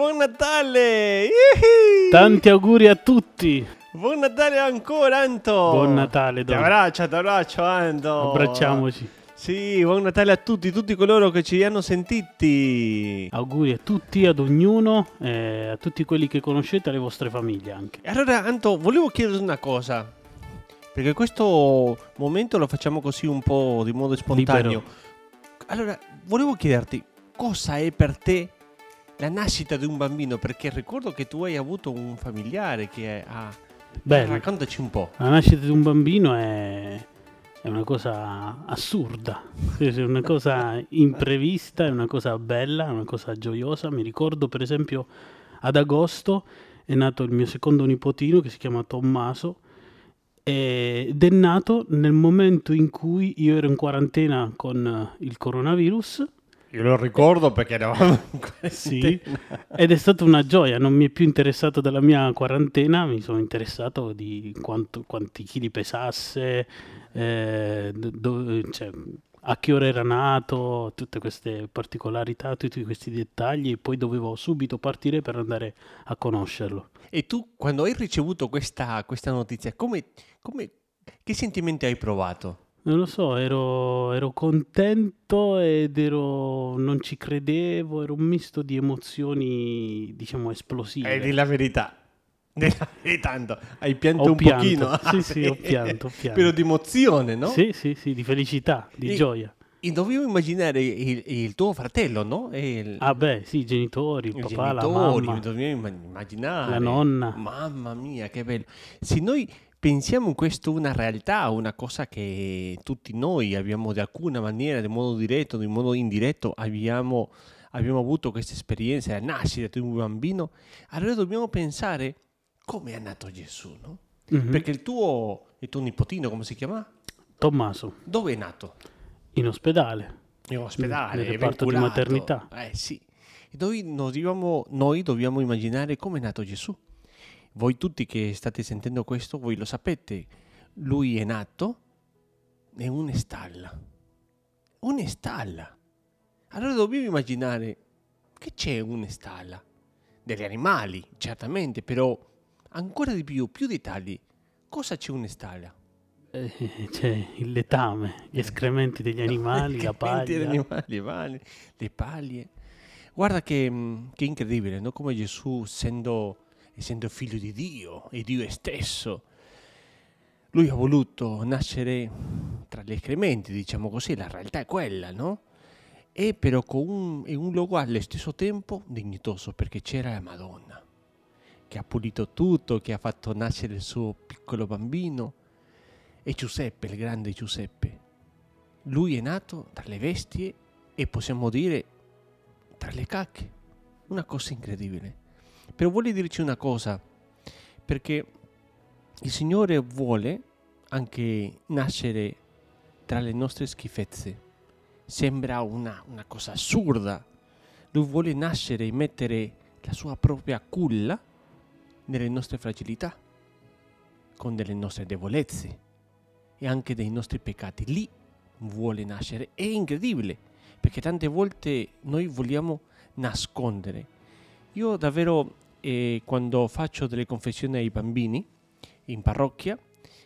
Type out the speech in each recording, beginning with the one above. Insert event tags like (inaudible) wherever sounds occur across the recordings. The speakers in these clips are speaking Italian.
buon Natale! Ihi! Tanti auguri a tutti. Buon Natale ancora, Anto! Buon Natale, Ti Don. abbraccio, ti abbraccio, Anto! Abbracciamoci. Sì, buon Natale a tutti, tutti coloro che ci hanno sentiti. Auguri a tutti, ad ognuno, eh, a tutti quelli che conoscete, alle vostre famiglie anche. Allora, Anto, volevo chiederti una cosa. Perché questo momento lo facciamo così un po' di modo spontaneo. Libero. Allora, volevo chiederti cosa è per te la nascita di un bambino? Perché ricordo che tu hai avuto un familiare che ha... Bene. Raccontaci un po'. La nascita di un bambino è, è una cosa assurda, è una cosa imprevista, è una cosa bella, è una cosa gioiosa. Mi ricordo per esempio ad agosto è nato il mio secondo nipotino che si chiama Tommaso ed è nato nel momento in cui io ero in quarantena con il coronavirus Io lo ricordo perché eravamo in Sì, ed è stata una gioia, non mi è più interessato della mia quarantena, mi sono interessato di quanto- quanti chili pesasse, eh, do- cioè, a che ora era nato, tutte queste particolarità, tutti questi dettagli, e poi dovevo subito partire per andare a conoscerlo. E tu, quando hai ricevuto questa, questa notizia, come, come- che sentimenti hai provato? Non lo so, ero, ero contento ed ero, non ci credevo, era un misto di emozioni, diciamo, esplosive. Eh, di la verità. (laughs) Della verità, Anto. Hai pianto Ho un pianto. pochino. Sì, sì, ho (laughs) pianto, ho pianto. Però di emozione, no? Sì, sì, sì, di felicità, di E- gioia. E dovevo immaginare il, il tuo fratello, no? E il- Ah beh, sì, i genitori, il papà, la genitori, mamma, dobbiamo imma- immaginare. la nonna. Mamma mia, che bello. Se noi pensiamo in questo una realtà, una cosa che tutti noi abbiamo di alcuna maniera, in modo diretto, in modo indiretto, abbiamo, abbiamo avuto questa esperienza, la nascita di un bambino, allora dobbiamo pensare come è nato Gesù, no? Mhm. Perché il tuo, il tuo nipotino, come si chiama? Tommaso, Dove è nato? in ospedale. In ospedale, Nel reparto di maternità. Eh sì. E noi, noi dobbiamo, noi dobbiamo immaginare come è nato Gesù. Voi tutti che state sentendo questo, voi lo sapete. Lui è nato in una stalla. Una stalla. Allora dobbiamo immaginare che c'è in una stalla. Degli animali, certamente, però ancora di più, più dettagli. Cosa c'è in una stalla? Eh, (laughs) c'è il letame, gli escrementi degli (laughs) animali, la Praticamente paglia. gli animali, le paglie, le paglie. Guarda che, che incredibile, no? Come Gesù, essendo, essendo figlio di Dio e Dio stesso, lui ha voluto nascere tra gli escrementi, diciamo così, la realtà è quella, no? E però con un, in un luogo allo stesso tempo dignitoso, perché c'era la Madonna, che ha pulito tutto, che ha fatto nascere il suo piccolo bambino, e Giuseppe, il grande Giuseppe. Lui è nato tra le bestie e possiamo dire tra le cacche. Una cosa incredibile. Però vuole dirci una cosa, perché il Signore vuole anche nascere tra le nostre schifezze. Sembra una, una cosa assurda. Lui vuole nascere e mettere la sua propria culla nelle nostre fragilità, con delle nostre debolezze e anche dei nostri peccati. Lì vuole nascere. È incredibile, perché tante volte noi vogliamo nascondere. Io davvero, eh, quando faccio delle confessioni ai bambini in parrocchia,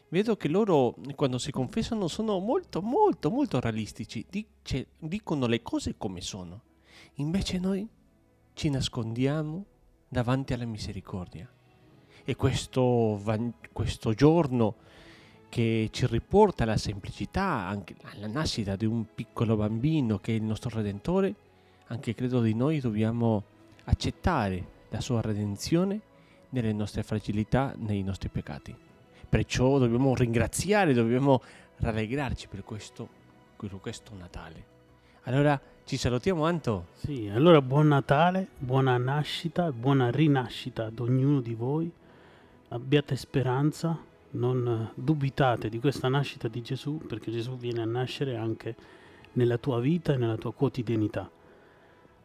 vedo che loro, quando si confessano, sono molto, molto, molto realistici. Dice- dicono le cose come sono. Invece noi ci nascondiamo davanti alla misericordia. E questo, questo giorno che ci riporta alla semplicità, anche alla nascita di un piccolo bambino che è il nostro Redentore, anche credo di noi dobbiamo accettare la sua redenzione nelle nostre fragilità, nei nostri peccati. Perciò dobbiamo ringraziare, dobbiamo rallegrarci per questo, per questo Natale. Allora ci salutiamo Anto. Sì, allora buon Natale, buona nascita, buona rinascita ad ognuno di voi. Abbiate speranza, non dubitate di questa nascita di Gesù, perché Gesù viene a nascere anche nella tua vita e nella tua quotidianità.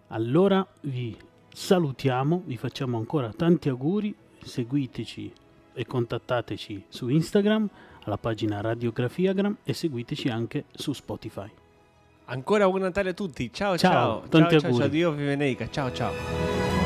Allora vi salutiamo, vi facciamo ancora tanti auguri, seguiteci e contattateci su Instagram, alla pagina Radiografiagram e seguiteci anche su Spotify. Ancora buon Natale a tutti. Ciao Ciao, ciao. tanti ciao, auguri. ciao, Dio vi benedica. Ciao ciao.